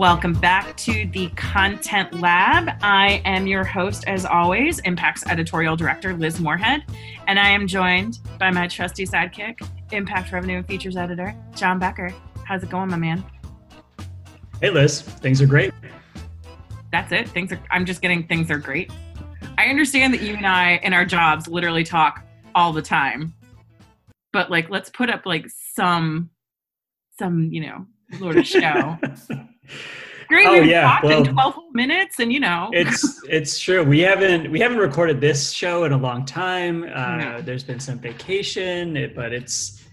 Welcome back to the Content Lab. I am your host, as always, Impact's editorial director, Liz Moorhead, and I am joined by my trusty sidekick, Impact Revenue and Features editor, John Becker. How's it going, my man? Hey, Liz. Things are great. That's it. Things are. I'm just getting things are great. I understand that you and I, in our jobs, literally talk all the time, but like, let's put up like some, some, you know, sort of show. Great, Oh, we've yeah, talked in well- 12 minutes, and you know, It's it's true. We haven't we haven't recorded this show in a long time. Uh, No. There's been some vacation, but it's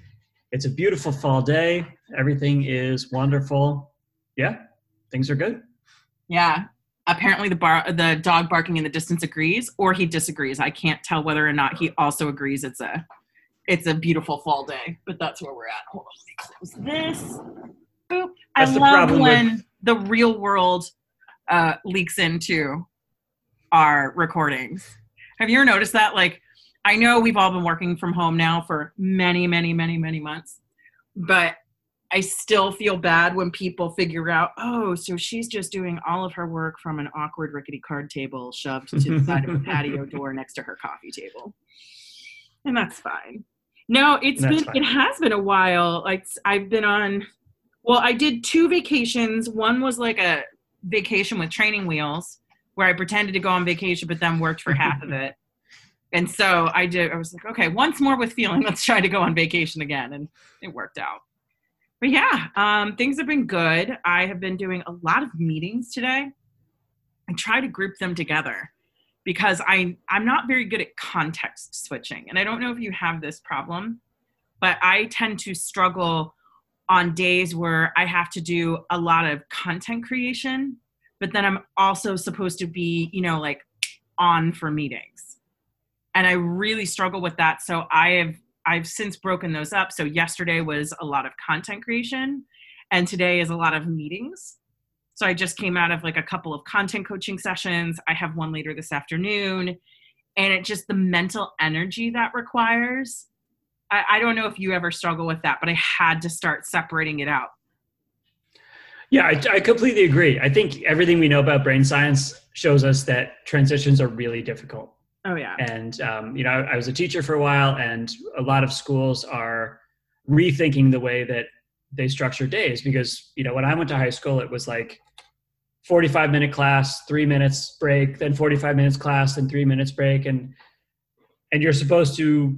it's a beautiful fall day. Everything is wonderful. Yeah, things are good. yeah. Apparently, the bar, the dog barking in the distance agrees, or he disagrees. I can't tell whether or not he also agrees. It's a, it's a beautiful fall day, but that's where we're at. Hold on, close this. Boop. That's I love problem with- when the real world uh, leaks into our recordings. Have you ever noticed that? Like, I know we've all been working from home now for many, many, many, many months, but I still feel bad when people figure out, oh, so she's just doing all of her work from an awkward rickety card table shoved to the side of a patio door next to her coffee table. And that's fine. No, it's That's been fine. it has been a while. Like I've been on well, I did two vacations. One was like a vacation with training wheels where I pretended to go on vacation but then worked for half of it. And so I did I was like, okay, once more with feeling, let's try to go on vacation again and it worked out. But yeah, um, things have been good. I have been doing a lot of meetings today and try to group them together because I I'm not very good at context switching. And I don't know if you have this problem, but I tend to struggle on days where I have to do a lot of content creation, but then I'm also supposed to be, you know, like on for meetings. And I really struggle with that. So I have I've since broken those up. So yesterday was a lot of content creation and today is a lot of meetings. So I just came out of like a couple of content coaching sessions. I have one later this afternoon. And it just the mental energy that requires. I, I don't know if you ever struggle with that, but I had to start separating it out. Yeah, I, I completely agree. I think everything we know about brain science shows us that transitions are really difficult. Oh yeah. And um, you know, I, I was a teacher for a while, and a lot of schools are rethinking the way that they structure days because you know when I went to high school, it was like 45 minute class, three minutes break, then 45 minutes class, then three minutes break, and and you're supposed to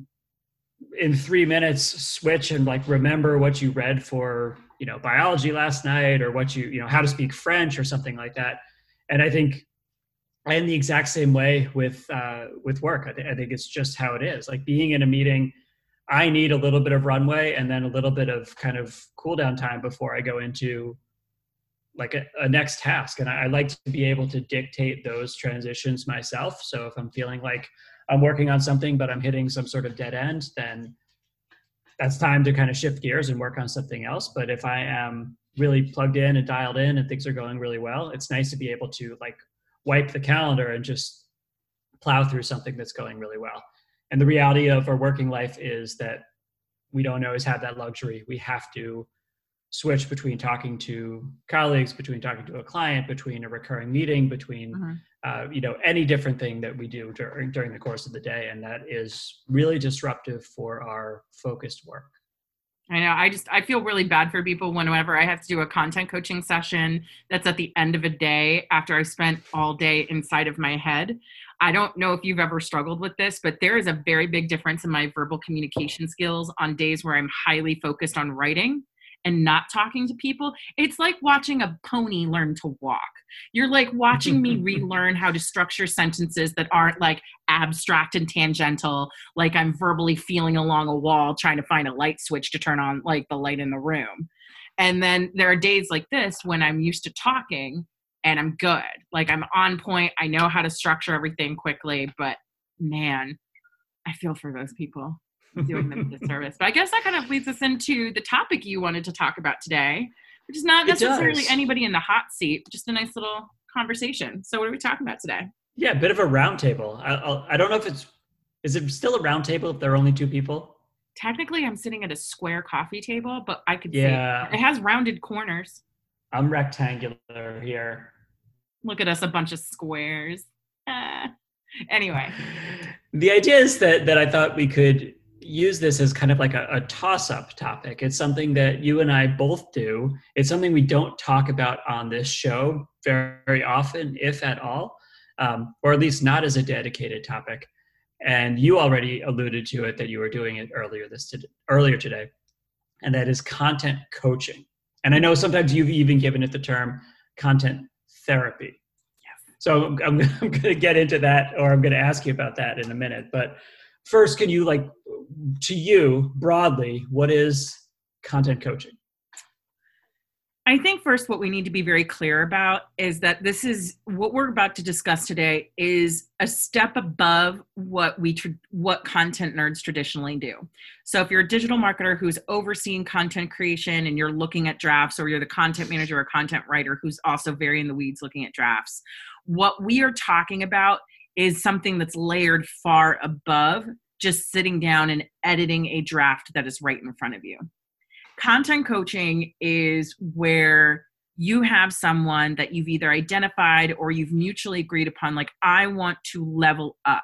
in three minutes switch and like remember what you read for you know biology last night or what you you know how to speak French or something like that. And I think I am the exact same way with uh, with work. I, th- I think it's just how it is. Like being in a meeting, I need a little bit of runway and then a little bit of kind of cool down time before I go into like a, a next task. And I, I like to be able to dictate those transitions myself. So if I'm feeling like I'm working on something but I'm hitting some sort of dead end, then that's time to kind of shift gears and work on something else. But if I am really plugged in and dialed in and things are going really well, it's nice to be able to like wipe the calendar and just plow through something that's going really well. And the reality of our working life is that we don't always have that luxury. We have to switch between talking to colleagues, between talking to a client, between a recurring meeting, between Mhm. Uh, you know any different thing that we do during during the course of the day, and that is really disruptive for our focused work. I know. I just I feel really bad for people whenever I have to do a content coaching session that's at the end of a day after I've spent all day inside of my head. I don't know if you've ever struggled with this, but there is a very big difference in my verbal communication skills on days where I'm highly focused on writing and not talking to people. It's like watching a pony learn to walk. You're like watching me relearn how to structure sentences that aren't like abstract and tangential like I'm verbally feeling along a wall trying to find a light switch to turn on like the light in the room. And then there are days like this when I'm used to talking and I'm good. Like I'm on point. I know how to structure everything quickly, but man, I feel for those people doing them a disservice. But I guess that kind of leads us into the topic you wanted to talk about today, which is not necessarily anybody in the hot seat, just a nice little conversation. So what are we talking about today? Yeah, a bit of a roundtable. I, I'll, I don't know if it's is it still a roundtable if there are only two people. Technically, I'm sitting at a square coffee table, but I could Yeah. say it has rounded corners. I'm rectangular here. Look at us, a bunch of squares. Ah. Anyway, the idea is that that I thought we could use this as kind of like a, a toss-up topic. It's something that you and I both do. It's something we don't talk about on this show very, very often, if at all, um, or at least not as a dedicated topic. And you already alluded to it that you were doing it earlier this to, earlier today, and that is content coaching. And I know sometimes you've even given it the term content therapy. So I'm, I'm, I'm going to get into that, or I'm going to ask you about that in a minute. But first, can you like, to you broadly, what is content coaching? I think first what we need to be very clear about is that this is what we're about to discuss today is a step above what we what content nerds traditionally do. So if you're a digital marketer who's overseeing content creation and you're looking at drafts or you're the content manager or content writer who's also very in the weeds looking at drafts, what we are talking about is something that's layered far above just sitting down and editing a draft that is right in front of you. Content coaching is where you have someone that you've either identified or you've mutually agreed upon, like, I want to level up.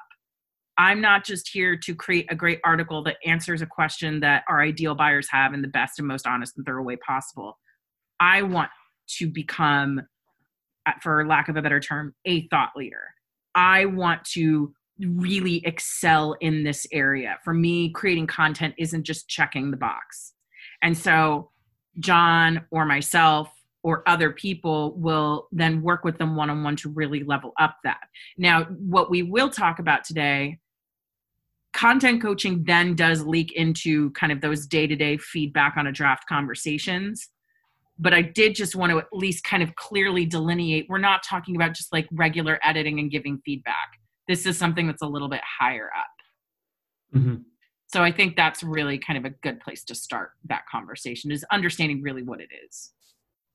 I'm not just here to create a great article that answers a question that our ideal buyers have in the best and most honest and thorough way possible. I want to become, uh, for lack of a better term, a thought leader. I want to really excel in this area. For me, creating content isn't just checking the box. And so, John or myself or other people will then work with them one on one to really level up that. Now, what we will talk about today content coaching then does leak into kind of those day to day feedback on a draft conversations. But I did just want to at least kind of clearly delineate we're not talking about just like regular editing and giving feedback this is something that's a little bit higher up. Mm-hmm. So I think that's really kind of a good place to start that conversation is understanding really what it is.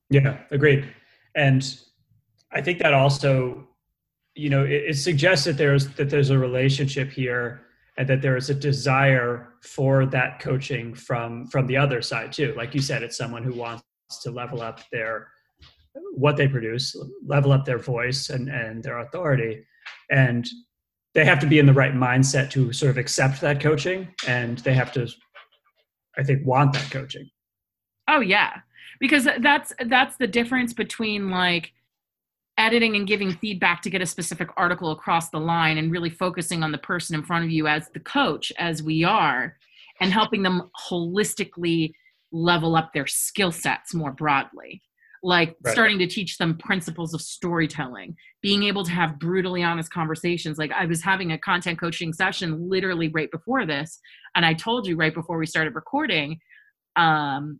Yeah, agreed. And I think that also, you know, it, it suggests that there's that there's a relationship here and that there is a desire for that coaching from from the other side too. Like you said, it's someone who wants to level up their what they produce, level up their voice and and their authority. And they have to be in the right mindset to sort of accept that coaching and they have to i think want that coaching. Oh yeah. Because that's that's the difference between like editing and giving feedback to get a specific article across the line and really focusing on the person in front of you as the coach as we are and helping them holistically level up their skill sets more broadly like right. starting to teach them principles of storytelling being able to have brutally honest conversations like i was having a content coaching session literally right before this and i told you right before we started recording um,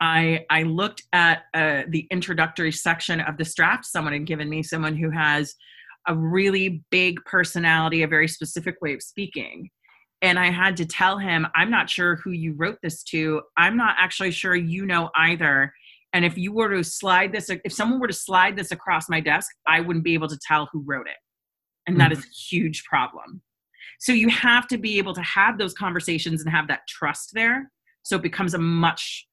I I looked at uh, the introductory section of this draft someone had given me, someone who has a really big personality, a very specific way of speaking. And I had to tell him, I'm not sure who you wrote this to. I'm not actually sure you know either. And if you were to slide this, if someone were to slide this across my desk, I wouldn't be able to tell who wrote it. And that mm-hmm. is a huge problem. So you have to be able to have those conversations and have that trust there. So it becomes a much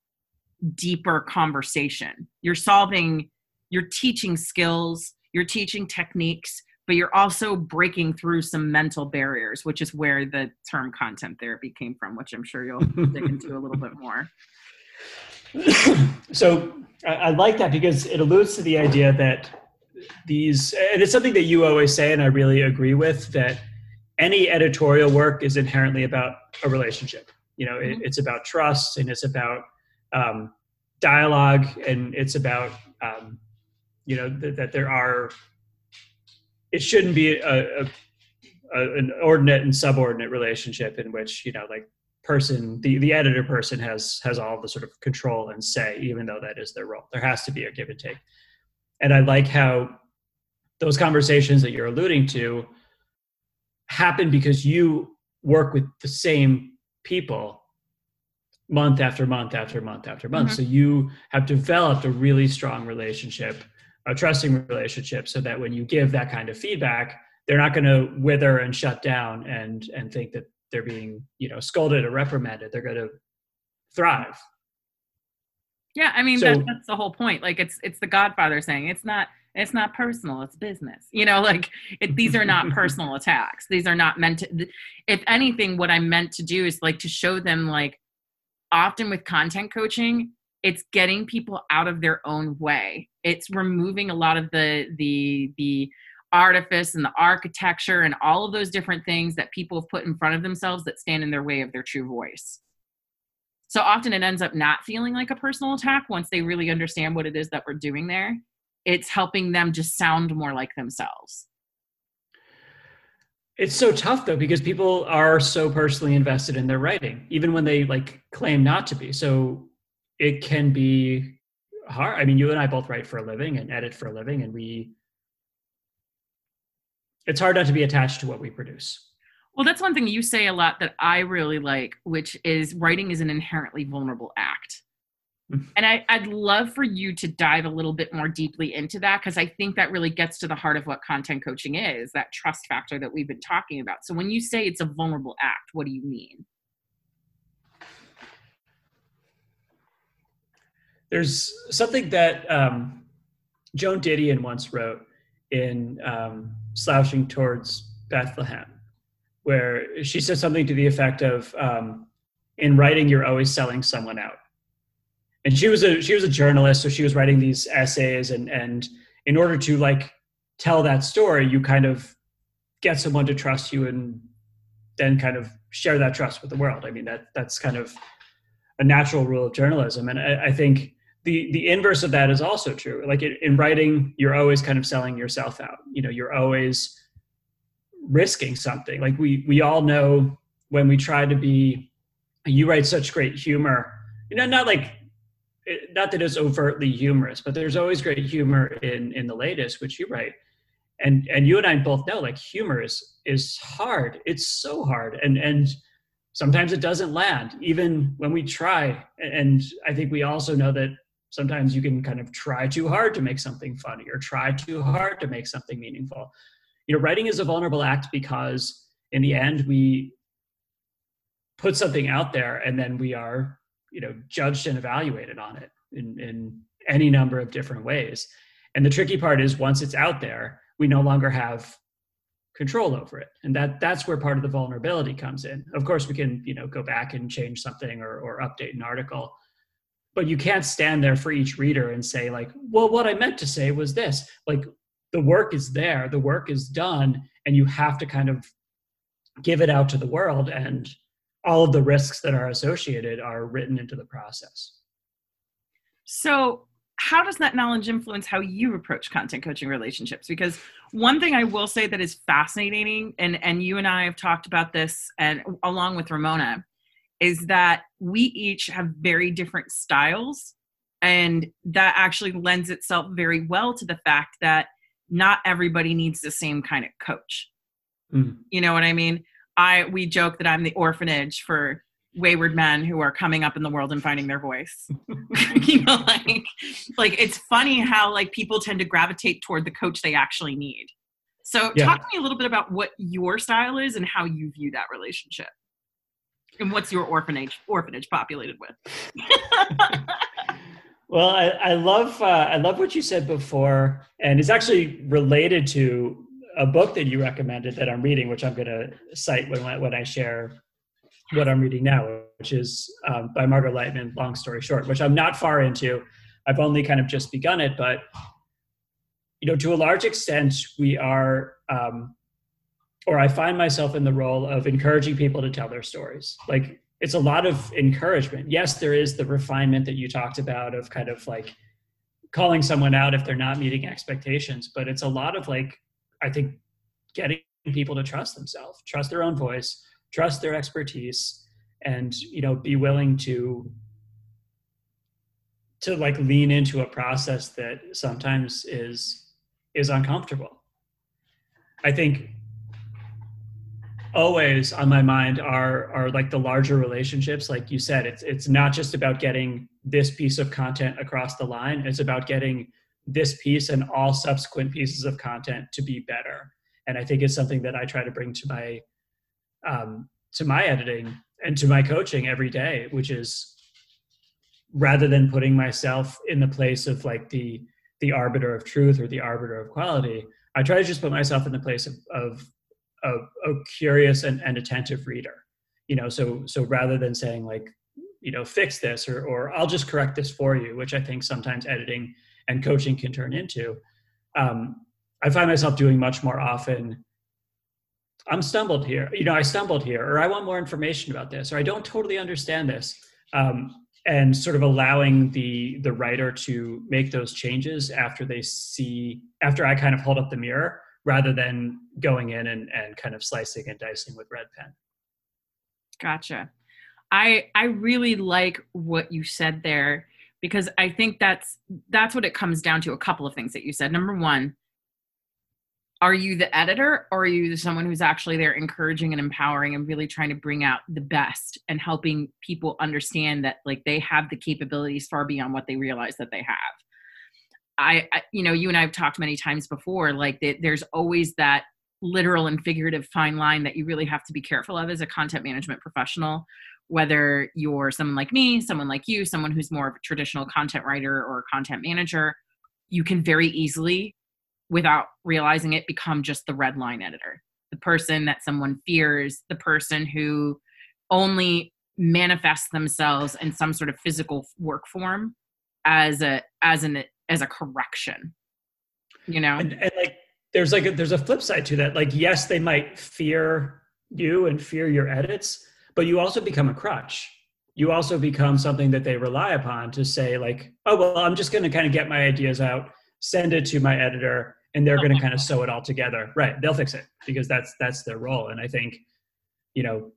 deeper conversation. You're solving, you're teaching skills, you're teaching techniques, but you're also breaking through some mental barriers, which is where the term content therapy came from, which I'm sure you'll dig into a little bit more. so I, I, like that because it alludes to the idea that these, and it's something that you always say, and I really agree with, that any editorial work is inherently about a relationship. You know, mm-hmm. it, it's about trust and it's about um, dialogue and it's about, um, you know, th- that there are, it shouldn't be a, a, a, an ordinate and subordinate relationship in which, you know, like person the, the editor person has has all the sort of control and say even though that is their role. There has to be a give and take. And i like how those conversations that you're alluding to happen because you work with the same people month after month after month after month. Mm-hmm. so you have developed a really strong relationship a trusting relationship so that when you give that kind of feedback they're not going to wither and shut down and and think that they're being you know scolded or reprimanded they're going to thrive Yeah, I mean so, that, that's the whole point. Like it's it's the Godfather saying it's not it's not personal, it's business. You know, like it, these are not personal attacks. These are not meant to. If anything, what I'm meant to do is like to show them like often with content coaching, it's getting people out of their own way. It's removing a lot of the the the artifice and the architecture and all of those different things that people have put in front of themselves that stand in their way of their true voice. So often it ends up not feeling like a personal attack once they really understand what it is that we're doing there. It's helping them just sound more like themselves. It's so tough though because people are so personally invested in their writing, even when they like claim not to be. So it can be hard. I mean, you and I both write for a living and edit for a living, and we it's hard not to be attached to what we produce. Well, that's one thing you say a lot that I really like, which is writing is an inherently vulnerable act. Mm. And I, would love for you to dive a little bit more deeply into that because I think that really gets to the heart of what content coaching is that trust factor that we've been talking about. So, when you say it's a vulnerable act, what do you mean? There's something that um, Joan Didion once wrote in um, Slouching Towards Bethlehem where she said something to the effect of um, in writing you're always selling someone out. And she was a she was a journalist so she was writing these essays and and in order to like tell that story you kind of get someone to trust you and then kind of share that trust with the world. I mean that that's kind of a natural rule of journalism. And i, I think the the inverse of that is also true like in, in writing you're always kind of selling yourself out you know you're always risking something. Like we we all know when we try to be, you write such great humor. You know, not like eh, not that it's overtly humorous, but there's always great humor in in the latest, which you write. And and you and I both know like humor is is hard. It's so hard, and and sometimes it doesn't land, even when we try. And I think we also know that sometimes you can kind of try too hard to make something funny or try too hard to make something meaningful. You know writing is a vulnerable act because in the end we put something out there and then we are you know judged and evaluated on it in, in any number of different ways. And the tricky part is once it's out there we no longer have control over it. And that that's where part of the vulnerability comes in. Of course we can you know go back and change something or, or update an article but you can't stand there for each reader and say like well what i meant to say was this like the work is there, the work is done, and you have to kind of give it out to the world. And all of the risks that are associated are written into the process. So, how does that knowledge influence how you approach content coaching relationships? Because one thing I will say that is fascinating, and, and you and I have talked about this, and along with Ramona, is that we each have very different styles. And that actually lends itself very well to the fact that not everybody needs the same kind of coach. Mm. You know what I mean? I we joke that I'm the orphanage for wayward men who are coming up in the world and finding their voice. you know, like like it's funny how like people tend to gravitate toward the coach they actually need. So yeah. talk to me a little bit about what your style is and how you view that relationship. And what's your orphanage orphanage populated with? Well, I, I love uh, I love what you said before, and it's actually related to a book that you recommended that I'm reading, which I'm going to cite when when I share what I'm reading now, which is um, by Margot Leitman. Long story short, which I'm not far into. I've only kind of just begun it, but you know, to a large extent, we are, um, or I find myself in the role of encouraging people to tell their stories. Like it's a lot of encouragement. Yes, there is the refinement that you talked about of kind of like calling someone out if they're not meeting expectations, but it's a lot of like, I think, getting people to trust themselves, trust their own voice, trust their expertise, and you know, be willing to to like lean into a process that sometimes is is uncomfortable. I think always on my mind are are like the larger relationships. Like you said it's it's not just about getting this piece of content across the line. It's about getting this piece and all subsequent pieces of content to be better. And i think it's something that i try to bring to my um, to my editing and to my coaching every day which is rather than putting myself in the place of like the the arbiter of truth or the arbiter of quality i try to just put myself in the place of of, of a curious and, and attentive reader you know so so rather than saying like you know fix this or or i'll just correct this for you which i think sometimes editing and coaching can turn into um, i find myself doing much more often i'm stumbled here you know i stumbled here or i want more information about this or i don't totally understand this um, and sort of allowing the the writer to make those changes after they see after i kind of hold up the mirror rather than going in and, and kind of slicing and dicing with red pen. Gotcha. I i really like what you said there because i think that's that's what it comes down to a couple of things that you said. Number one are you the editor or are you someone who's actually there encouraging and empowering and really trying to bring out the best and helping people understand that like they have the capabilities far beyond what they realize that they have I, I you know you and i've talked many times before like that there's always that literal and figurative fine line that you really have to be careful of as a content management professional whether you're someone like me someone like you someone who's more of a traditional content writer or content manager you can very easily without realizing it become just the red line editor. The person that someone fears the person who only manifests themselves in some sort of physical work form as a as an as a correction you know? And, and like there's like a, there's a flip side to that. Like yes they might fear you and fear your edits but you also become a crutch. You also become something that they rely upon to say like oh well i'm just going to kind of get my ideas out send it to my editor and they're going to kind of sew it all together. Right they'll fix it because that's that's their role. And i think you know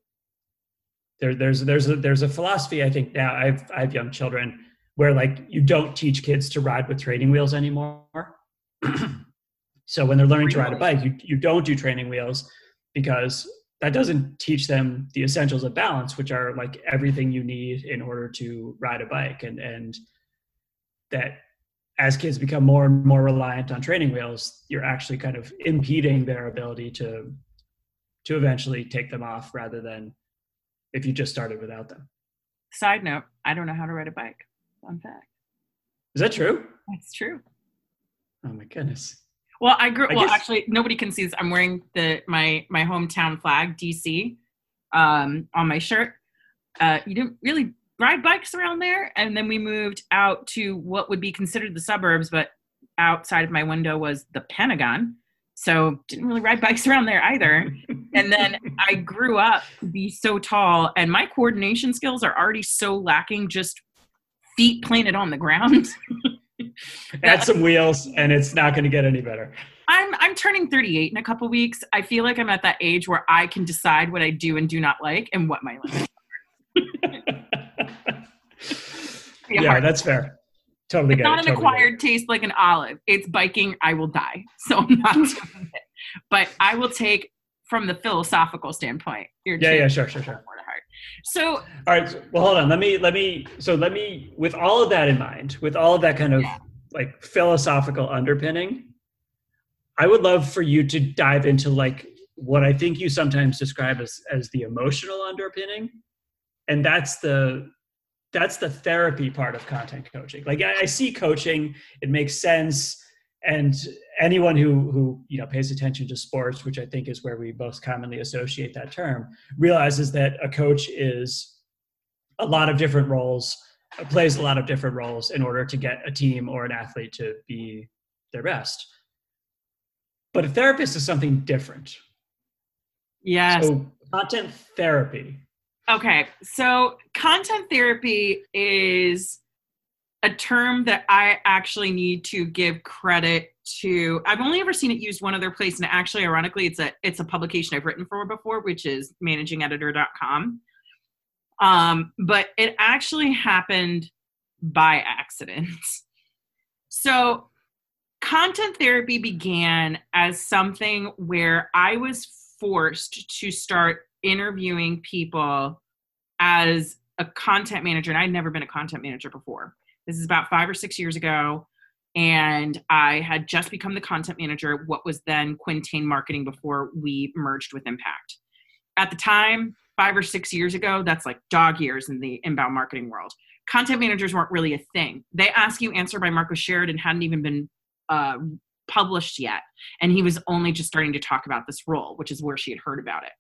there, there's there's a, there's a philosophy i think now i've i have young children where like you don't teach kids to ride with training wheels anymore so when they're learning to ride a bike you, you don't do training wheels because that doesn't teach them the essentials of balance which are like everything you need in order to ride a bike and and that as kids become more and more reliant on training wheels, you're actually kind of impeding their ability to to eventually take them off rather than if you just started without them. Side note, I don't know how to ride a bike. Fun fact. Is that true? That's true. Oh my goodness. Well, I grew I well guess, actually nobody can see this. I'm wearing the my my hometown flag, DC, um, on my shirt. Uh, you didn't really ride bikes around there. And then we moved out to what would be considered the suburbs, but outside of my window was the Pentagon. So didn't really ride bikes around there either. and then I grew up to be so tall, and my coordination skills are already so lacking, just feet planted on the ground. Add some wheels, and it's not going to get any better. I'm I'm turning 38 in a couple weeks. I feel like I'm at that age where I can decide what I do and do not like and what my limits yeah, that's fair. Totally it's not an totally acquired taste like an olive. It's biking. I will die. So I'm not doing it. But I will take from the philosophical standpoint. Your yeah, yeah, sure, sure, sure. So all right. Well, hold on. Let me let me. So let me. With all of that in mind, with all of that kind of yeah. like philosophical underpinning, I would love for you to dive into like what I think you sometimes describe as as the emotional underpinning, and that's the that's the therapy part of content coaching. Like I, I, see coaching, it makes sense. And anyone who who you know pays attention to sports, which I think is where we most commonly associate that term, realizes that a coach is a lot of different roles, plays a lot of different roles in order to get a team or an athlete to be their best. But a therapist is something different. Yes. So content therapy Okay, so content therapy is a term that I actually need to give credit to. I've only ever seen it used one other place, and actually, ironically, it's a it's a publication I've written for before, which is managingeditor.com. Um, but it actually happened by accident. So, content therapy began as something where I was forced to start interviewing people as a content manager, and I'd never been a content manager before. This is about five or six years ago. And I had just become the content manager, what was then Quintain Marketing before we merged with Impact. At the time, five or six years ago, that's like dog years in the inbound marketing world. content managers weren't really a thing. They Ask You Answer by Marcus Sheridan hadn't even been uh, published yet. And he was only just starting to talk about this role, which is where she had heard about it.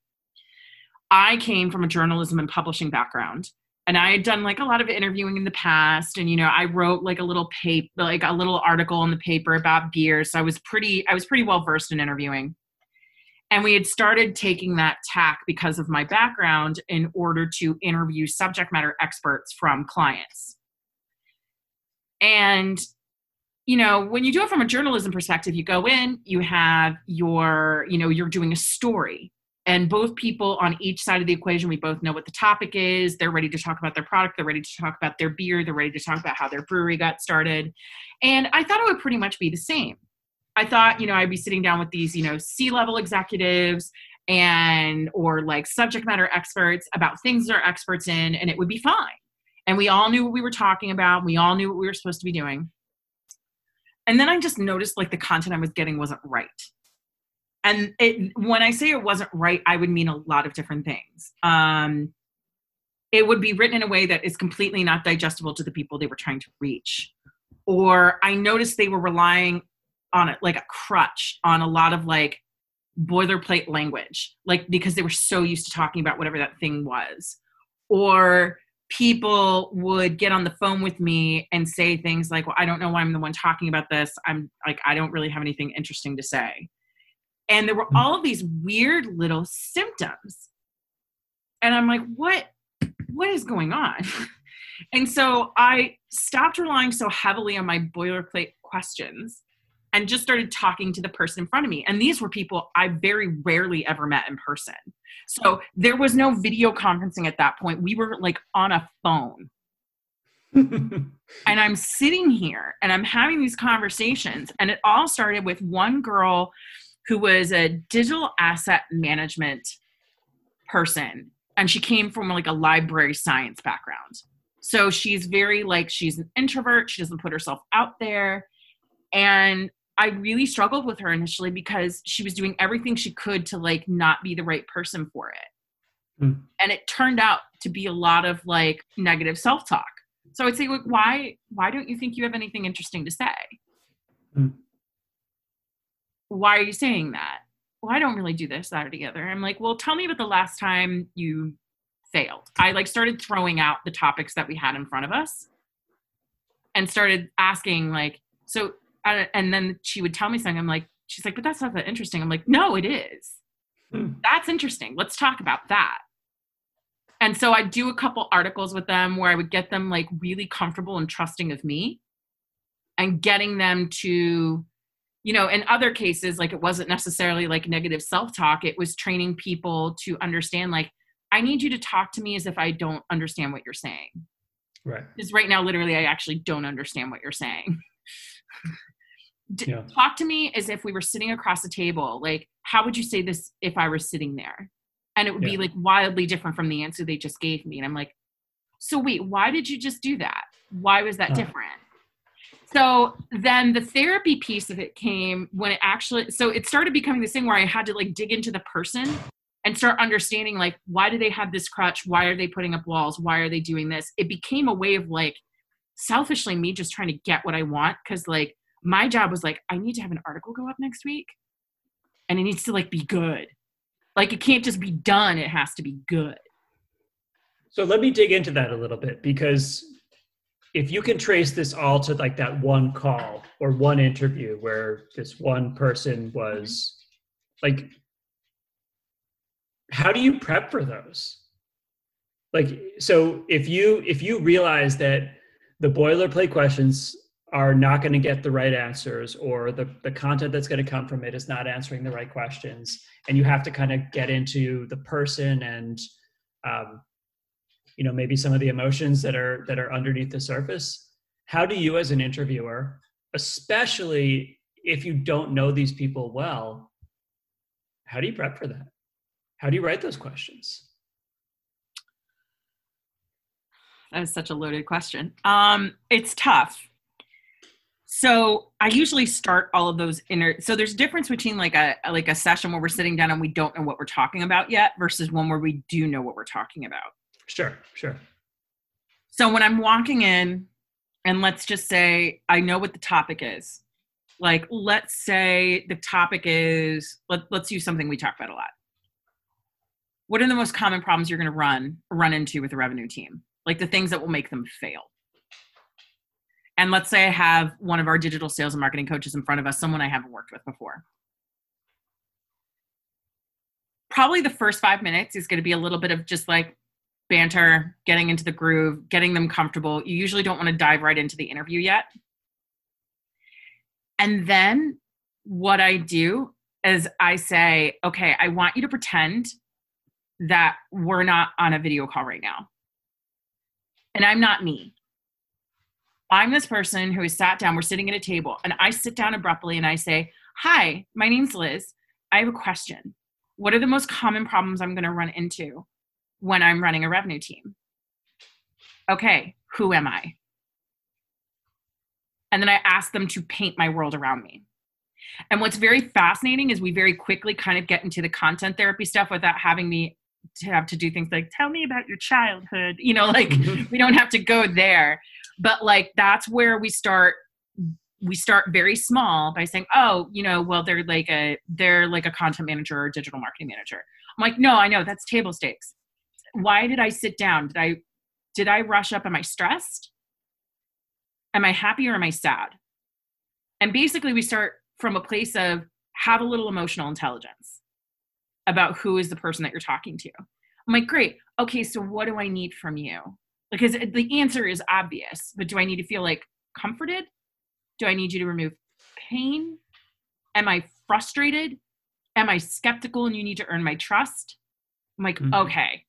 I came from a journalism and publishing background and I had done like a lot of interviewing in the past and you know I wrote like a little paper like a little article in the paper about beer so I was pretty I was pretty well versed in interviewing. And we had started taking that tack because of my background in order to interview subject matter experts from clients. And you know when you do it from a journalism perspective you go in you have your you know you're doing a story and both people on each side of the equation we both know what the topic is. They're ready to talk about their product. They're ready to talk about their beer. They're ready to talk about how their brewery got started. And i thought it would pretty much be the same. I thought you know i'd be sitting down with these you know c level executives and or like subject matter experts about things they're experts in and it would be fine. And we all knew what we were talking about. We all knew what we were supposed to be doing. And then i just noticed like the content i was getting wasn't right and it, when i say it wasn't right i would mean a lot of different things. Um, it would be written in a way that is completely not digestible to the people they were trying to reach. Or i noticed they were relying on it like a crutch on a lot of like boilerplate language like because they were so used to talking about whatever that thing was. Or people would get on the phone with me and say things like well i don't know why i'm the one talking about this. I'm like i don't really have anything interesting to say and there were mm. all of these weird little symptoms. And i'm like what what is going on? And so i stopped relying so heavily on my boilerplate questions and just started talking to the person in front of me. And these were people i very rarely ever met in person. So there was no video conferencing at that point. We were like on a phone. And i'm sitting here and i'm having these conversations and it all started with one girl who was a digital asset management person and she came from like a library science background. So she's very like she's an introvert she doesn't put herself out there. And i really struggled with her initially because she was doing everything she could to like not be the right person for it. Mm. and it turned out to be a lot of like negative self-talk. So i'd say like why why don't you think you have anything interesting to say? Mm why are you saying that? Well, I don't really do this, that, or the other. I'm like, well, tell me about the last time you failed. I like started throwing out the topics that we had in front of us and started asking, like, so, and then she would tell me something. I'm like, she's like, but that's not that interesting. I'm like, no, it is. Hmm. That's interesting. Let's talk about that. And so I do a couple articles with them where I would get them like really comfortable and trusting of me and getting them to you know in other cases like it wasn't necessarily like negative self-talk. It was training people to understand like i need you to talk to me as if i don't understand what you're saying. Right. Because right now literally i actually don't understand what you're saying. D- yeah. talk to me as if we were sitting across the table. Like how would you say this if i were sitting there? And it would yeah. be like wildly different from the answer they just gave me. And i'm like so wait why did you just do that? Why was that different so then the therapy piece of it came when it actually so it started becoming this thing where i had to like dig into the person and start understanding like why do they have this crutch? Why are they putting up walls? Why are they doing this? It became a way of like selfishly me just trying to get what i want because like my job was like i need to have an article go up next week and it needs to like be good. Like it can't just be done it has to be good. So let me dig into that a little bit because if you can trace this all to like that one call or one interview where this one person was like how do you prep for those? Like so if you if you realize that the boilerplate questions are not going to get the right answers or the, the content that's going to come from it is not answering the right questions and you have to kind of get into the person and um, you know maybe some of the emotions that are that are underneath the surface. How do you as an interviewer especially if you don't know these people well how do you prep for that? How do you write those questions? That is such a loaded question. Um it's tough. So i usually start all of those inner so there's a difference between like a like a session where we're sitting down and we don't know what we're talking about yet versus one where we do know what we're talking about Sure, sure. So when I'm walking in, and let's just say I know what the topic is. Like, let's say the topic is let, let's use something we talk about a lot. What are the most common problems you're going to run run into with a revenue team? Like the things that will make them fail. And let's say I have one of our digital sales and marketing coaches in front of us, someone I haven't worked with before. Probably the first five minutes is going to be a little bit of just like banter, getting into the groove, getting them comfortable. You usually don't want to dive right into the interview yet. And then what I do is I say, okay, I want you to pretend that we're not on a video call right now. And I'm not me. I'm this person who has sat down, we're sitting at a table, and I sit down abruptly and I say, Hi, my name's Liz. I have a question. What are the most common problems I'm going to run into when I'm running a revenue team? Okay, who am I? And then I ask them to paint my world around me. And what's very fascinating is we very quickly kind of get into the content therapy stuff without having me to have to do things like tell me about your childhood you know like mm-hmm. we don't have to go there but like that's where we start we start very small by saying oh you know well they're like a they're like a content manager or digital marketing manager i'm like no i know that's table stakes why did i sit down did i did i rush up am i stressed am i happy or am i sad and basically we start from a place of have a little emotional intelligence about who is the person that you're talking to. I'm like, great. Okay, so what do I need from you? Because the answer is obvious, but do I need to feel like comforted? Do I need you to remove pain? Am I frustrated? Am I skeptical and you need to earn my trust? I'm like, mm-hmm. okay.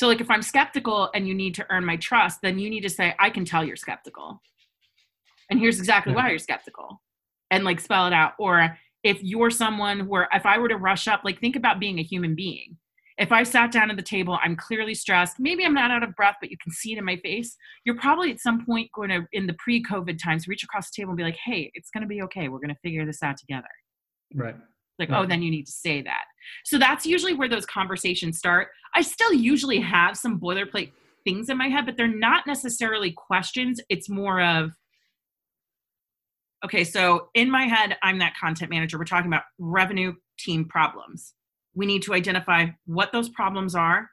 So, like, if I'm skeptical and you need to earn my trust, then you need to say, I can tell you're skeptical. And here's exactly why you're skeptical. And like spell it out. Or if you're someone where if I were to rush up, like think about being a human being. If I sat down at the table, I'm clearly stressed. Maybe I'm not out of breath, but you can see it in my face. You're probably at some point going to, in the pre COVID times, reach across the table and be like, hey, it's going to be okay. We're going to figure this out together. Right. Like, oh, then you need to say that. So that's usually where those conversations start. I still usually have some boilerplate things in my head, but they're not necessarily questions. It's more of, okay, so in my head, I'm that content manager. We're talking about revenue team problems. We need to identify what those problems are,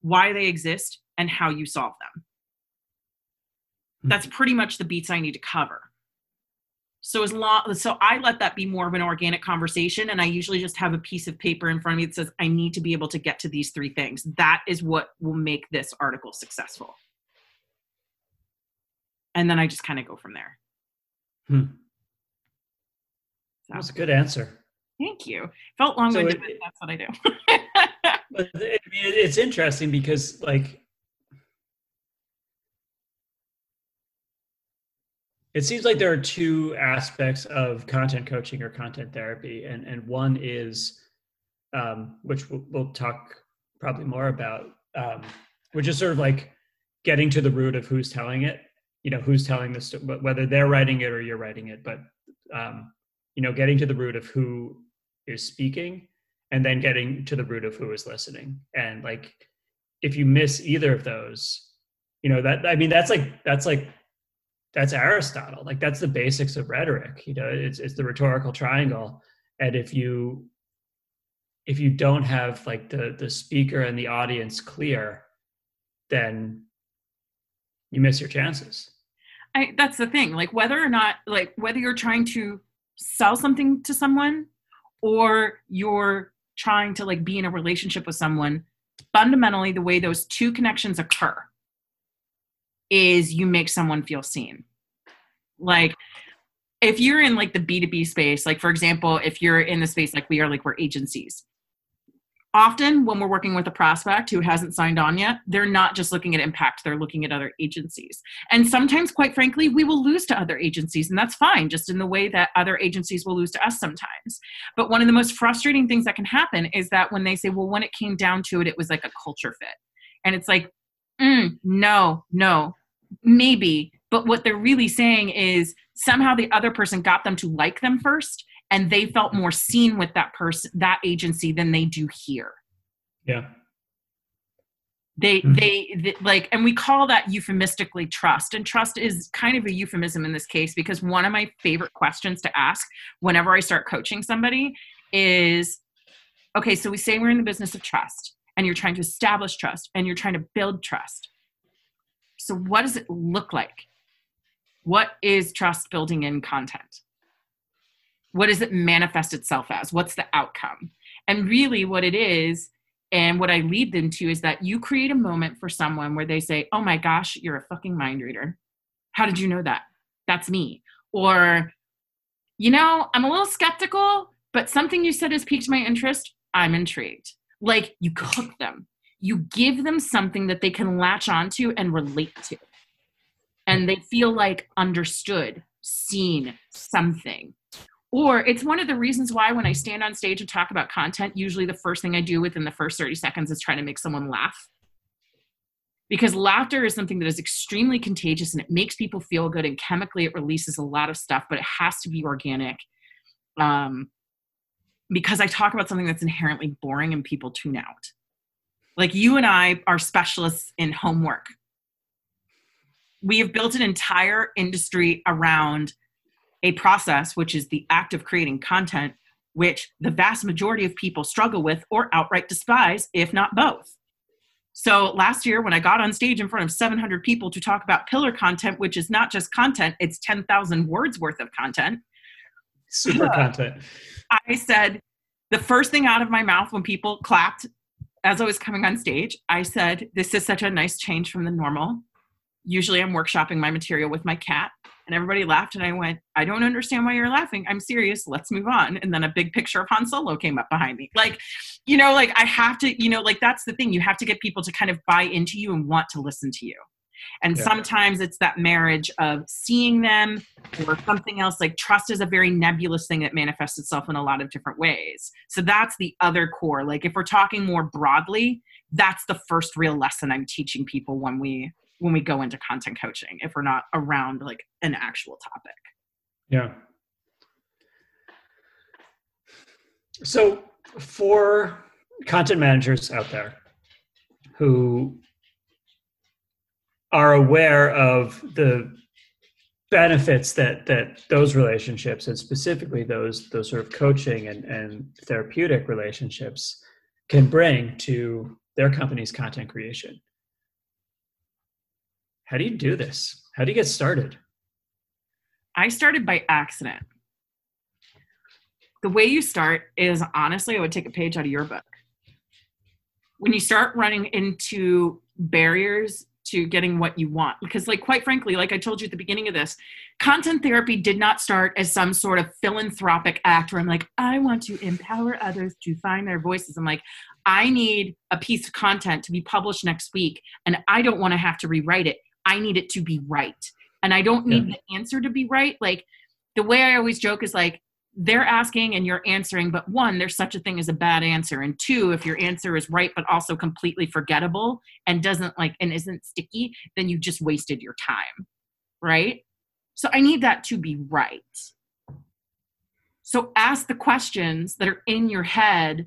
why they exist, and how you solve them. Hmm. That's pretty much the beats I need to cover. So as long so I let that be more of an organic conversation and I usually just have a piece of paper in front of me that says I need to be able to get to these three things. That is what will make this article successful. And then I just kind of go from there. Hmm. So. That's a good answer. Thank you. Felt long-winded, so it, but that's what I do. but I mean, it's interesting because, like, it seems like there are two aspects of content coaching or content therapy, and and one is, um, which we'll, we'll, talk probably more about, um, which is sort of like getting to the root of who's telling it you know who's telling this whether they're writing it or you're writing it but um, you know getting to the root of who is speaking and then getting to the root of who is listening. And like if you miss either of those you know that i mean that's like that's like that's aristotle. Like that's the basics of rhetoric you know it's, it's the rhetorical triangle. And if you if you don't have like the the speaker and the audience clear then you miss your chances. I, that's the thing. Like whether or not like whether you're trying to sell something to someone or you're trying to like be in a relationship with someone fundamentally the way those two connections occur is you make someone feel seen. Like if you're in like the b2b space like for example if you're in the space like we are like we're agencies. Often when we're working with a prospect who hasn't signed on yet they're not just looking at impact they're looking at other agencies. And sometimes quite frankly we will lose to other agencies and that's fine just in the way that other agencies will lose to us sometimes. But one of the most frustrating things that can happen is that when they say well when it came down to it it was like a culture fit. And it's like mm, no no. Maybe. But what they're really saying is somehow the other person got them to like them first and they felt more seen with that person that agency than they do here. Yeah. They mm-hmm. they, they like and we call that euphemistically trust and trust is kind of a euphemism in this case because one of my favorite questions to ask whenever i start coaching somebody is okay so we say we're in the business of trust and you're trying to establish trust and you're trying to build trust so what does it look like what is trust building in content what does it manifest itself as what's the outcome and really what it is and what I lead them to is that you create a moment for someone where they say, Oh my gosh, you're a fucking mind reader. How did you know that? That's me. Or, you know, I'm a little skeptical, but something you said has piqued my interest. I'm intrigued. Like you cook them, you give them something that they can latch onto and relate to. And they feel like understood, seen, something. Or it's one of the reasons why when I stand on stage and talk about content, usually the first thing I do within the first 30 seconds is try to make someone laugh. Because laughter is something that is extremely contagious and it makes people feel good and chemically it releases a lot of stuff, but it has to be organic. Um, because I talk about something that's inherently boring and people tune out. Like you and I are specialists in homework. We have built an entire industry around a process, which is the act of creating content, which the vast majority of people struggle with or outright despise, if not both. So last year, when I got on stage in front of 700 people to talk about pillar content, which is not just content, it's 10,000 words worth of content. Super content. I said, the first thing out of my mouth when people clapped as I was coming on stage, I said, This is such a nice change from the normal. Usually I'm workshopping my material with my cat. And everybody laughed and i went i don't understand why you're laughing. I'm serious. Let's move on. And then a big picture of han solo came up behind me. Like you know like i have to you know like that's the thing. You have to get people to kind of buy into you and want to listen to you and yeah. sometimes it's that marriage of seeing them or something else like trust is a very nebulous thing that manifests itself in a lot of different ways so that's the other core like if we're talking more broadly that's the first real lesson i'm teaching people when we when we go into content coaching if we're not around like an actual topic. Yeah. So for content managers out there who are aware of the benefits that that those relationships and specifically those those sort of coaching and, and therapeutic relationships can bring to their company's content creation how do you do this? How do you get started? I started by accident. The way you start is honestly, I would take a page out of your book. When you start running into barriers to getting what you want, because, like, quite frankly, like I told you at the beginning of this, content therapy did not start as some sort of philanthropic act where I'm like, I want to empower others to find their voices. I'm like, I need a piece of content to be published next week, and I don't want to have to rewrite it. I need it to be right. And I don't need yeah. the answer to be right. Like the way I always joke is like, they're asking and you're answering, but one, there's such a thing as a bad answer. And two, if your answer is right, but also completely forgettable and doesn't like and isn't sticky, then you just wasted your time. Right. So I need that to be right. So ask the questions that are in your head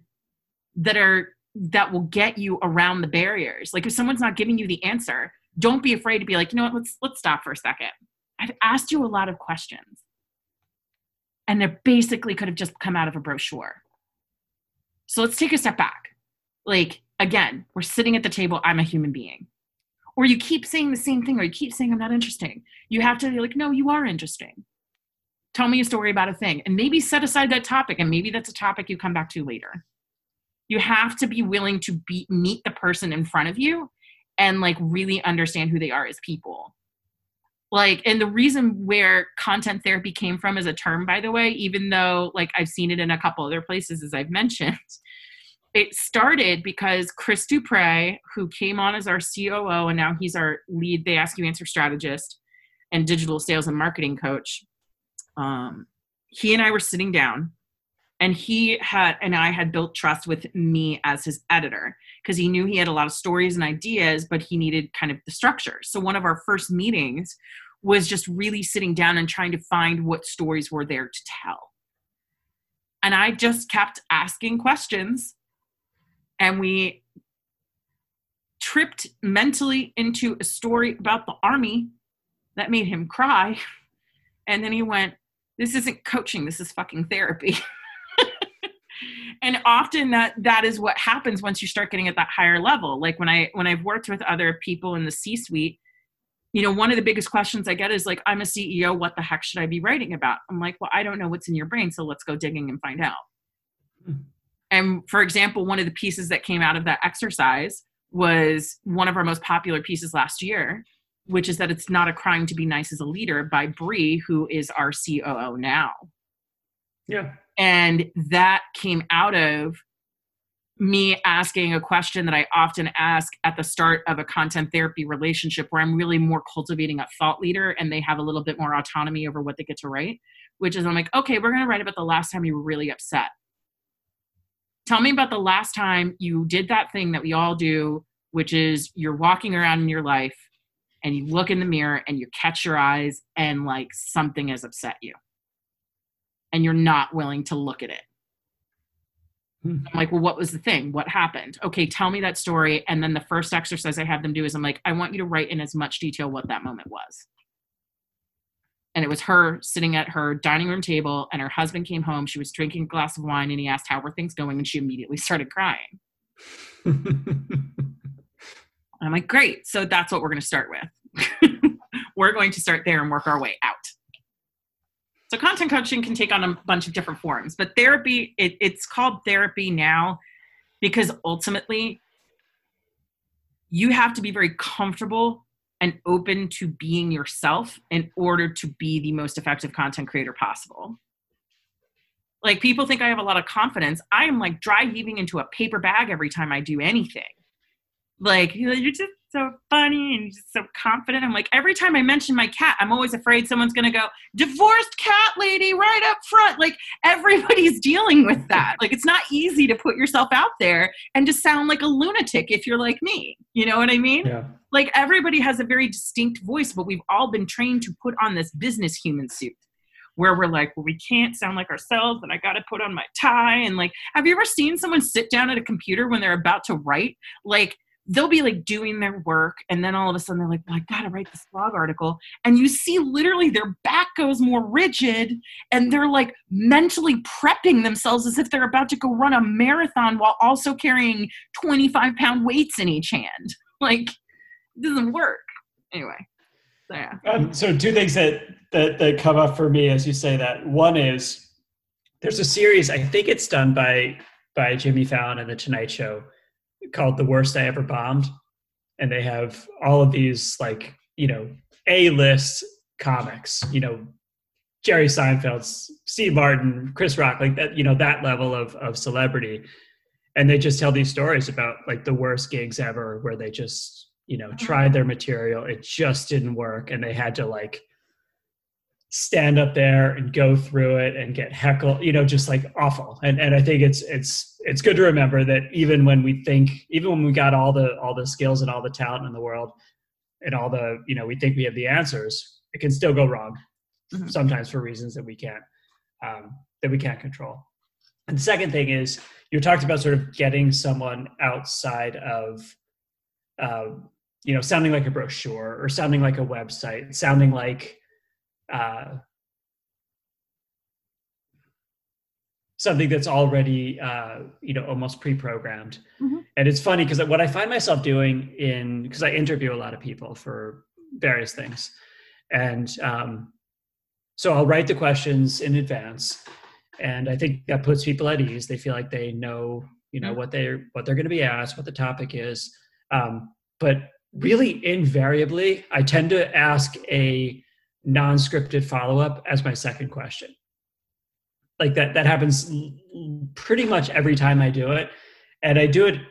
that are that will get you around the barriers. Like if someone's not giving you the answer, don't be afraid to be like, you know what, let's let's stop for a second. I've asked you a lot of questions. And they basically could have just come out of a brochure. So let's take a step back. Like, again, we're sitting at the table, I'm a human being. Or you keep saying the same thing, or you keep saying I'm not interesting. You have to be like, no, you are interesting. Tell me a story about a thing. And maybe set aside that topic, and maybe that's a topic you come back to later. You have to be willing to be, meet the person in front of you and like really understand who they are as people like and the reason where content therapy came from as a term by the way even though like i've seen it in a couple other places as i've mentioned. It started because chris dupre who came on as our coo and now he's our lead they ask you answer strategist and digital sales and marketing coach um, he and i were sitting down and he had and i had built trust with me as his editor because he knew he had a lot of stories and ideas but he needed kind of the structure so one of our first meetings was just really sitting down and trying to find what stories were there to tell and i just kept asking questions and we tripped mentally into a story about the army that made him cry. And then he went, This isn't coaching, this is fucking therapy. and often that that is what happens once you start getting at that higher level. Like when I when I've worked with other people in the C-suite, you know, one of the biggest questions I get is like, I'm a CEO, what the heck should I be writing about? I'm like, well, I don't know what's in your brain, so let's go digging and find out. And for example, one of the pieces that came out of that exercise was one of our most popular pieces last year, which is that it's not a crime to be nice as a leader by Bree, who is our COO now. Yeah. And that came out of me asking a question that I often ask at the start of a content therapy relationship where I'm really more cultivating a thought leader and they have a little bit more autonomy over what they get to write, which is I'm like, okay, we're going to write about the last time you were really upset. Tell me about the last time you did that thing that we all do, which is you're walking around in your life and you look in the mirror and you catch your eyes and like something has upset you and you're not willing to look at it. Hmm. I'm like, well, what was the thing? What happened? Okay, tell me that story. And then the first exercise I have them do is I'm like, I want you to write in as much detail what that moment was and it was her sitting at her dining room table and her husband came home she was drinking a glass of wine and he asked how were things going and she immediately started crying i'm like great so that's what we're going to start with we're going to start there and work our way out so content coaching can take on a bunch of different forms but therapy it, it's called therapy now because ultimately you have to be very comfortable and open to being yourself in order to be the most effective content creator possible. Like people think I have a lot of confidence. I am like dry heaving into a paper bag every time I do anything. Like you're just so funny and just so confident. I'm like, every time I mention my cat, I'm always afraid someone's to go, divorced cat lady right up front. Like, everybody's dealing with that. Like, it's not easy to put yourself out there and just sound like a lunatic if you're like me. You know what I mean? Yeah. Like, everybody has a very distinct voice, but we've all been trained to put on this business human suit where we're like, well, we can't sound like ourselves and I got to put on my tie. And like, have you ever seen someone sit down at a computer when they're about to write? Like, they'll be like doing their work and then all of a sudden they're like i gotta write this blog article. And you see literally their back goes more rigid and they're like mentally prepping themselves as if they're about to go run a marathon while also carrying 25 pound weights in each hand. Like doesn't work. Anyway so yeah. Um, so two things that, that that come up for me as you say that. One is there's a series i think it's done by by jimmy fallon and the tonight show called The Worst I Ever Bombed. And they have all of these, like, you know, A list comics, you know, Jerry Seinfeld, Steve Martin, Chris Rock, like that, you know, that level of, of celebrity. And they just tell these stories about like the worst gigs ever where they just, you know, uh-huh. tried their material. It just didn't work. And they had to like stand up there and go through it and get heckled you know just like awful and and i think it's it's it's good to remember that even when we think even when we got all the all the skills and all the talent in the world and all the you know we think we have the answers it can still go wrong mm-hmm. sometimes for reasons that we can't um, that we can't control and the second thing is you talked about sort of getting someone outside of uh, you know sounding like a brochure or sounding like a website sounding like uh, something that's already uh, you know almost pre-programmed mm-hmm. and it's funny because what i find myself doing in because i interview a lot of people for various things and um, so i'll write the questions in advance and i think that puts people at ease they feel like they know you know mm-hmm. what they're what they're going to be asked what the topic is um, but really invariably i tend to ask a non-scripted follow-up as my second question. Like that that happens pretty much every time i do it and i do it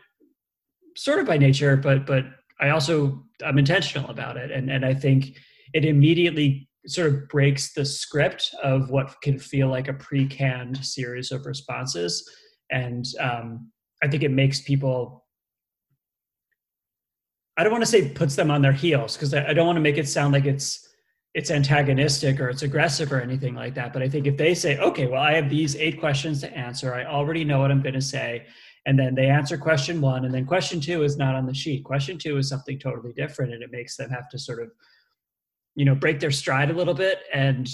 sort of by nature but but i also i'm intentional about it and and i think it immediately sort of breaks the script of what can feel like a pre-canned series of responses and um, i think it makes people i don't want to say puts them on their heels because I, I don't want to make it sound like it's it's antagonistic or it's aggressive or anything like that. But I think if they say, okay, well, I have these eight questions to answer, I already know what I'm going to say, and then they answer question one and then question two is not on the sheet. Question two is something totally different and it makes them have to sort of you know break their stride a little bit and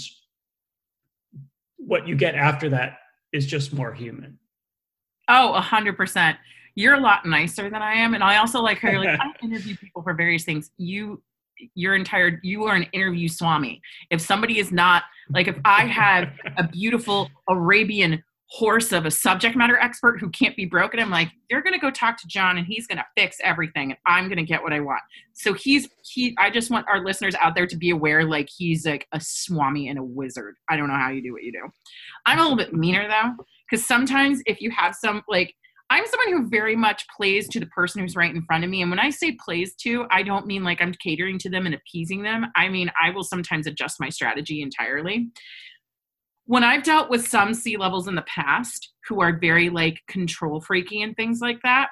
what you get after that is just more human. Oh a hundred percent. You're a lot nicer than i am and i also like how you're like i interview people for various things. You your entire you are an interview swami if somebody is not like if i have a beautiful arabian horse of a subject matter expert who can't be broken. I'm like, you're going to go talk to John and he's going to fix everything and I'm going to get what I want. So he's, he, I just want our listeners out there to be aware like he's like a swami and a wizard. I don't know how you do what you do. I'm a little bit meaner though, because sometimes if you have some, like, I'm someone who very much plays to the person who's right in front of me. And when I say plays to, I don't mean like I'm catering to them and appeasing them. I mean, I will sometimes adjust my strategy entirely when I've dealt with some C levels in the past who are very like control freaky and things like that,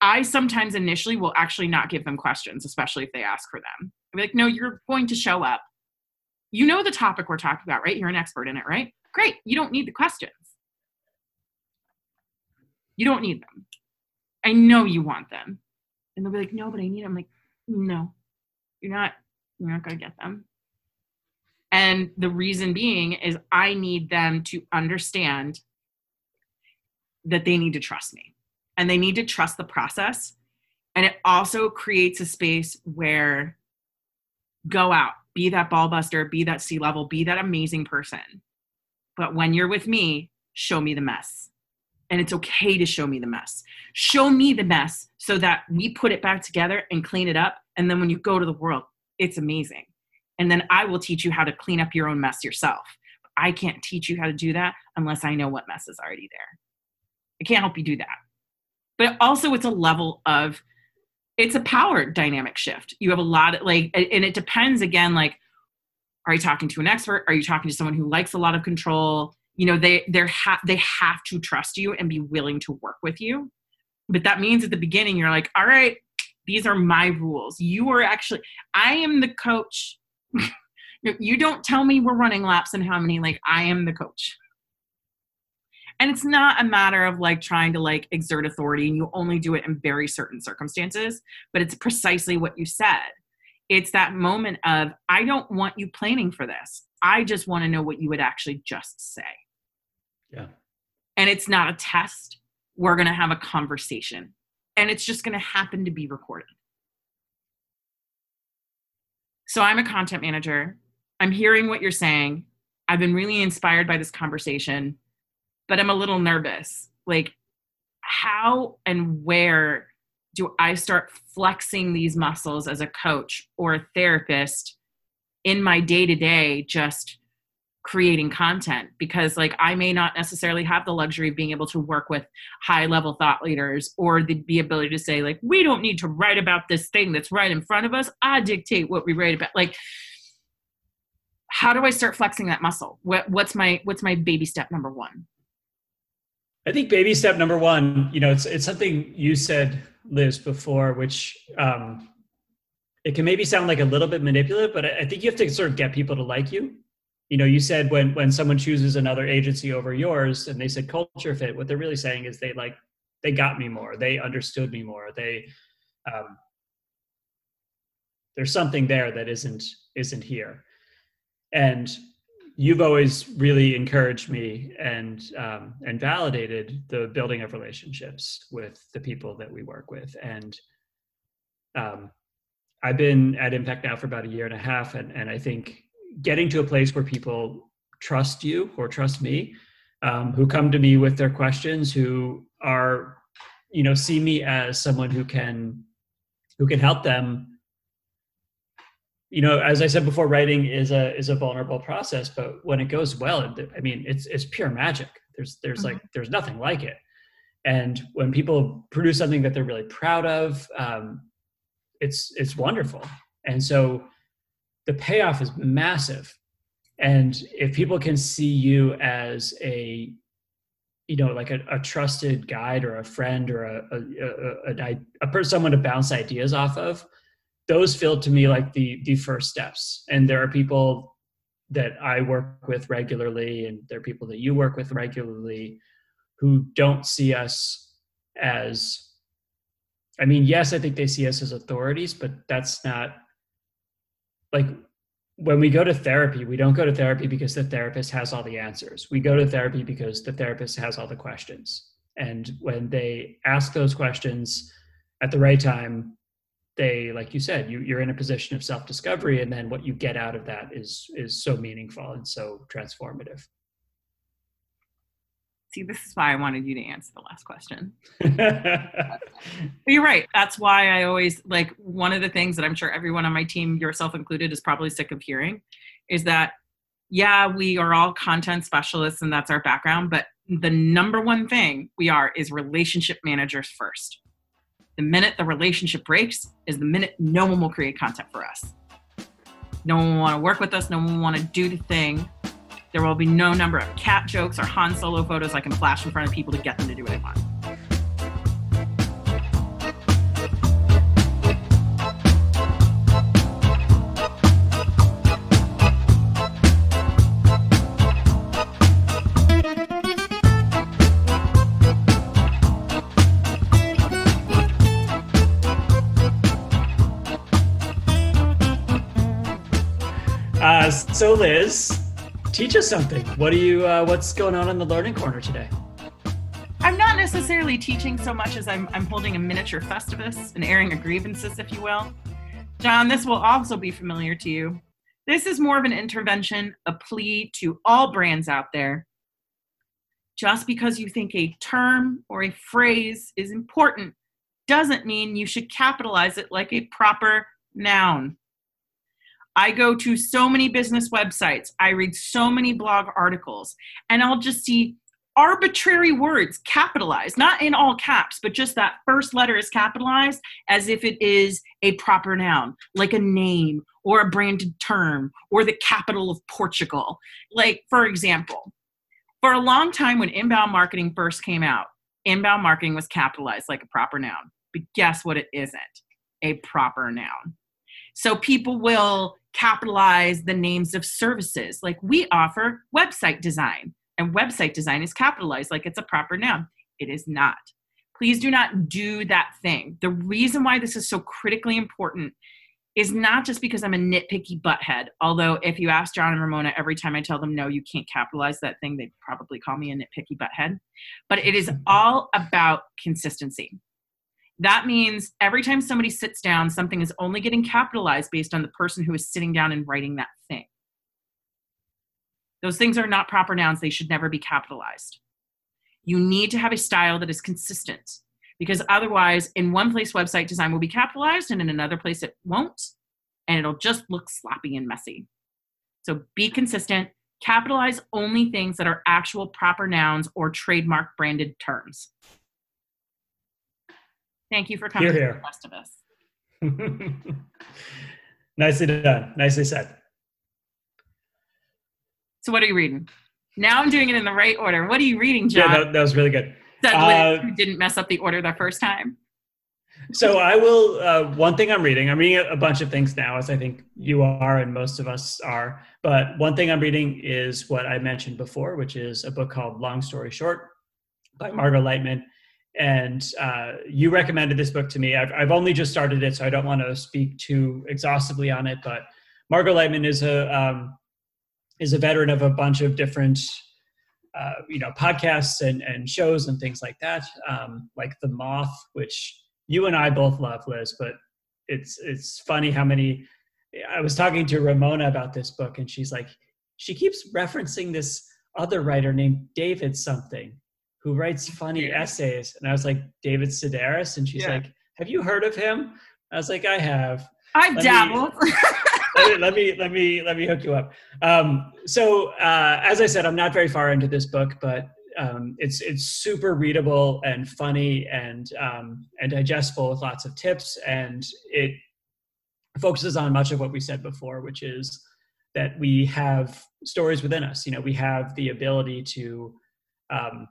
I sometimes initially will actually not give them questions, especially if they ask for them. Be like, no, you're going to show up. You know the topic we're talking about, right? You're an expert in it, right? Great. You don't need the questions. You don't need them. I know you want them. And they'll be like, no, but I need them. I'm like, no, you're not, you're not going to get them. And the reason being is I need them to understand that they need to trust me and they need to trust the process. And it also creates a space where go out, be that ball buster, be that C level, be that amazing person. But when you're with me, show me the mess. And it's okay to show me the mess. Show me the mess so that we put it back together and clean it up. And then when you go to the world, it's amazing and then I will teach you how to clean up your own mess yourself. I can't teach you how to do that unless I know what mess is already there. I can't help you do that. But also, it's a level of, it's a power dynamic shift. You have a lot of like, and it depends again, like, are you talking to an expert? Are you talking to someone who likes a lot of control? You know, they they're ha- they have to trust you and be willing to work with you. But that means at the beginning, you're like, all right, these are my rules. You are actually, I am the coach. You don't tell me we're running laps and how many like i am the coach. And it's not a matter of like trying to like exert authority and you only do it in very certain circumstances but it's precisely what you said. It's that moment of i don't want you planning for this. I just want to know what you would actually just say yeah and it's not a test we're going to have a conversation and it's just going to happen to be recorded so I'm a content manager. I'm hearing what you're saying. I've been really inspired by this conversation, but I'm a little nervous. Like, how and where do I start flexing these muscles as a coach or a therapist in my day to day, just creating content because like i may not necessarily have the luxury of being able to work with high level thought leaders or the, the ability to say like we don't need to write about this thing that's right in front of us. I dictate what we write about. Like how do i start flexing that muscle? What, what's my what's my baby step number one? I think baby step number one you know it's it's something you said liz before which um it can maybe sound like a little bit manipulative but i think you have to sort of get people to like you you know you said when when someone chooses another agency over yours and they said culture fit what they're really saying is they like they got me more they understood me more they um, there's something there that isn't isn't here. And you've always really encouraged me and um, and validated the building of relationships with the people that we work with. And um, i've been at impact now for about a year and a half and, and i think getting to a place where people trust you or trust me, um, who come to me with their questions, who are, you know, see me as someone who can, who can help them. You know, as I said before, writing is a is a vulnerable process, but when it goes well, I mean, it's it's pure magic. There's there's mm-hmm. like there's nothing like it. And when people produce something that they're really proud of, um, it's it's wonderful. And so the payoff is massive. And if people can see you as a you know like a, a trusted guide or a friend or a a, a, a, a person someone to bounce ideas off of those feel to me like the the first steps. And there are people that i work with regularly and there are people that you work with regularly who don't see us as I mean, yes, I think they see us as authorities, but that's not like when we go to therapy, we don't go to therapy because the therapist has all the answers. We go to therapy because the therapist has all the questions. And when they ask those questions at the right time, they, like you said, you, you're in a position of self-discovery, and then what you get out of that is is so meaningful and so transformative. See, this is why I wanted you to answer the last question. you're right. That's why I always like one of the things that I'm sure everyone on my team, yourself included, is probably sick of hearing is that, yeah, we are all content specialists and that's our background, but the number one thing we are is relationship managers first. The minute the relationship breaks is the minute no one will create content for us. No one will want to work with us, no one will want to do the thing there will be no number of cat jokes or Han Solo photos I can flash in front of people to get them to do what I want. Uh, so Liz, teach us something. What do you? Uh, what's going on in the learning corner today? I'm not necessarily teaching so much as I'm, I'm holding a miniature festivus and airing a grievances, if you will. John, this will also be familiar to you. This is more of an intervention, a plea to all brands out there. Just because you think a term or a phrase is important doesn't mean you should capitalize it like a proper noun. I go to so many business websites, I read so many blog articles, and I'll just see arbitrary words capitalized, not in all caps, but just that first letter is capitalized as if it is a proper noun, like a name or a branded term or the capital of Portugal. Like, for example, for a long time when inbound marketing first came out, inbound marketing was capitalized like a proper noun. But guess what? It isn't a proper noun. So people will capitalize the names of services. Like we offer website design, and website design is capitalized like it's a proper noun. It is not. Please do not do that thing. The reason why this is so critically important is not just because I'm a nitpicky butthead. Although, if you ask John and Ramona every time I tell them no, you can't capitalize that thing, they probably call me a nitpicky butthead. But it is all about consistency. That means every time somebody sits down, something is only getting capitalized based on the person who is sitting down and writing that thing. Those things are not proper nouns, they should never be capitalized. You need to have a style that is consistent because otherwise, in one place, website design will be capitalized, and in another place, it won't, and it'll just look sloppy and messy. So be consistent, capitalize only things that are actual proper nouns or trademark branded terms. Thank you for coming here, here. to the rest of us. Nicely done. Nicely said. So, what are you reading? Now I'm doing it in the right order. What are you reading, John? Yeah, that, that was really good. uh, you didn't mess up the order the first time. so I will. Uh, one thing I'm reading. I'm reading a bunch of things now, as I think you are and most of us are. But one thing I'm reading is what I mentioned before, which is a book called Long Story Short by Margot Leitman and uh, you recommended this book to me. I've, I've only just started it, so I don't want to speak too exhaustively on it. But Margot Leitman is a um, is a veteran of a bunch of different uh, you know podcasts and and shows and things like that, um, like The Moth, which you and I both love, Liz. But it's it's funny how many. I was talking to Ramona about this book, and she's like, she keeps referencing this other writer named David something who writes funny yeah. essays. And I was like, David Sedaris. And she's yeah. like, Have you heard of him? I was like, I have. I've dabbled. let, me, let me let me let me hook you up. Um, so uh, as I said, I'm not very far into this book, but um, it's it's super readable and funny and um, and digestible with lots of tips, and it focuses on much of what we said before, which is that we have stories within us. You know, we have the ability to um,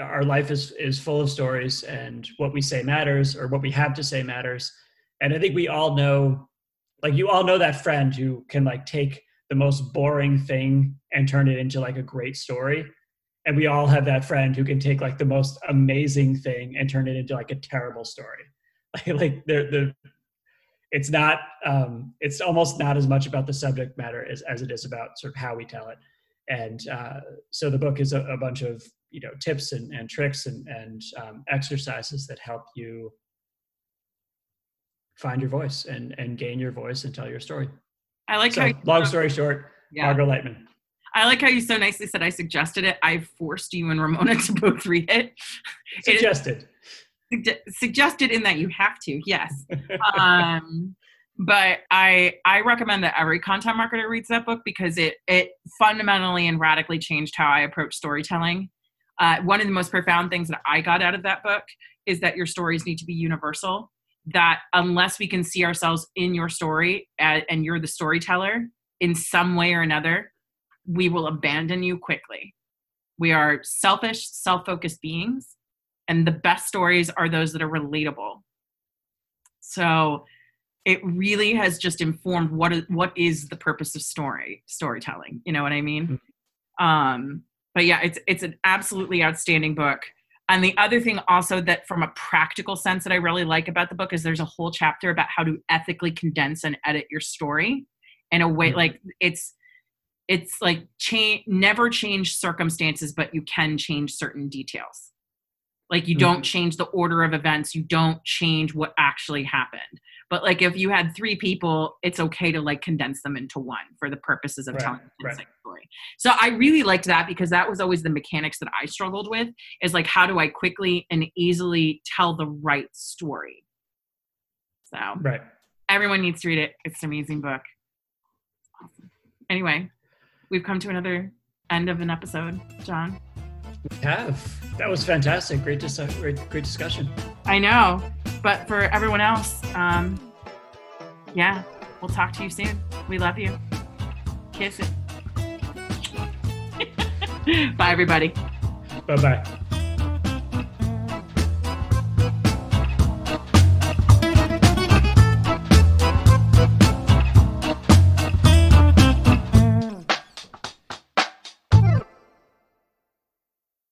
our life is is full of stories and what we say matters or what we have to say matters. And i think we all know like you all know that friend who can like take the most boring thing and turn it into like a great story. And we all have that friend who can take like the most amazing thing and turn it into like a terrible story. Like like the the it's not um it's almost not as much about the subject matter as, as it is about sort of how we tell it. And uh, so the book is a, a, bunch of you know tips and, and tricks and, and um, exercises that help you find your voice and and gain your voice and tell your story i like so, how you, long story short yeah. margot leitman I like how you so nicely said I suggested it. I forced you and Ramona to both read it. Suggested. It suggested in that you have to, yes. um, but I I recommend that every content marketer reads that book because it it fundamentally and radically changed how I approach storytelling. Uh, one of the most profound things that I got out of that book is that your stories need to be universal. That unless we can see ourselves in your story and, and you're the storyteller in some way or another, we will abandon you quickly. We are selfish, self focused beings, and the best stories are those that are relatable. So it really has just informed what is what is the purpose of story storytelling. You know what I mean? Mm-hmm. Um, but yeah, it's it's an absolutely outstanding book. And the other thing also that from a practical sense that I really like about the book is there's a whole chapter about how to ethically condense and edit your story in a way mm-hmm. like it's it's like change never change circumstances but you can change certain details like you mm-hmm. don't change the order of events you don't change what actually happened but like if you had three people it's okay to like condense them into one for the purposes of right, telling the right. story so i really liked that because that was always the mechanics that i struggled with is like how do i quickly and easily tell the right story so right everyone needs to read it it's an amazing book awesome. anyway we've come to another end of an episode, John. We have. That was fantastic. Great, dis- great, great discussion. I know, but for everyone else, um, yeah, we'll talk to you soon. We love you. Kiss it. Bye, everybody. Bye bye.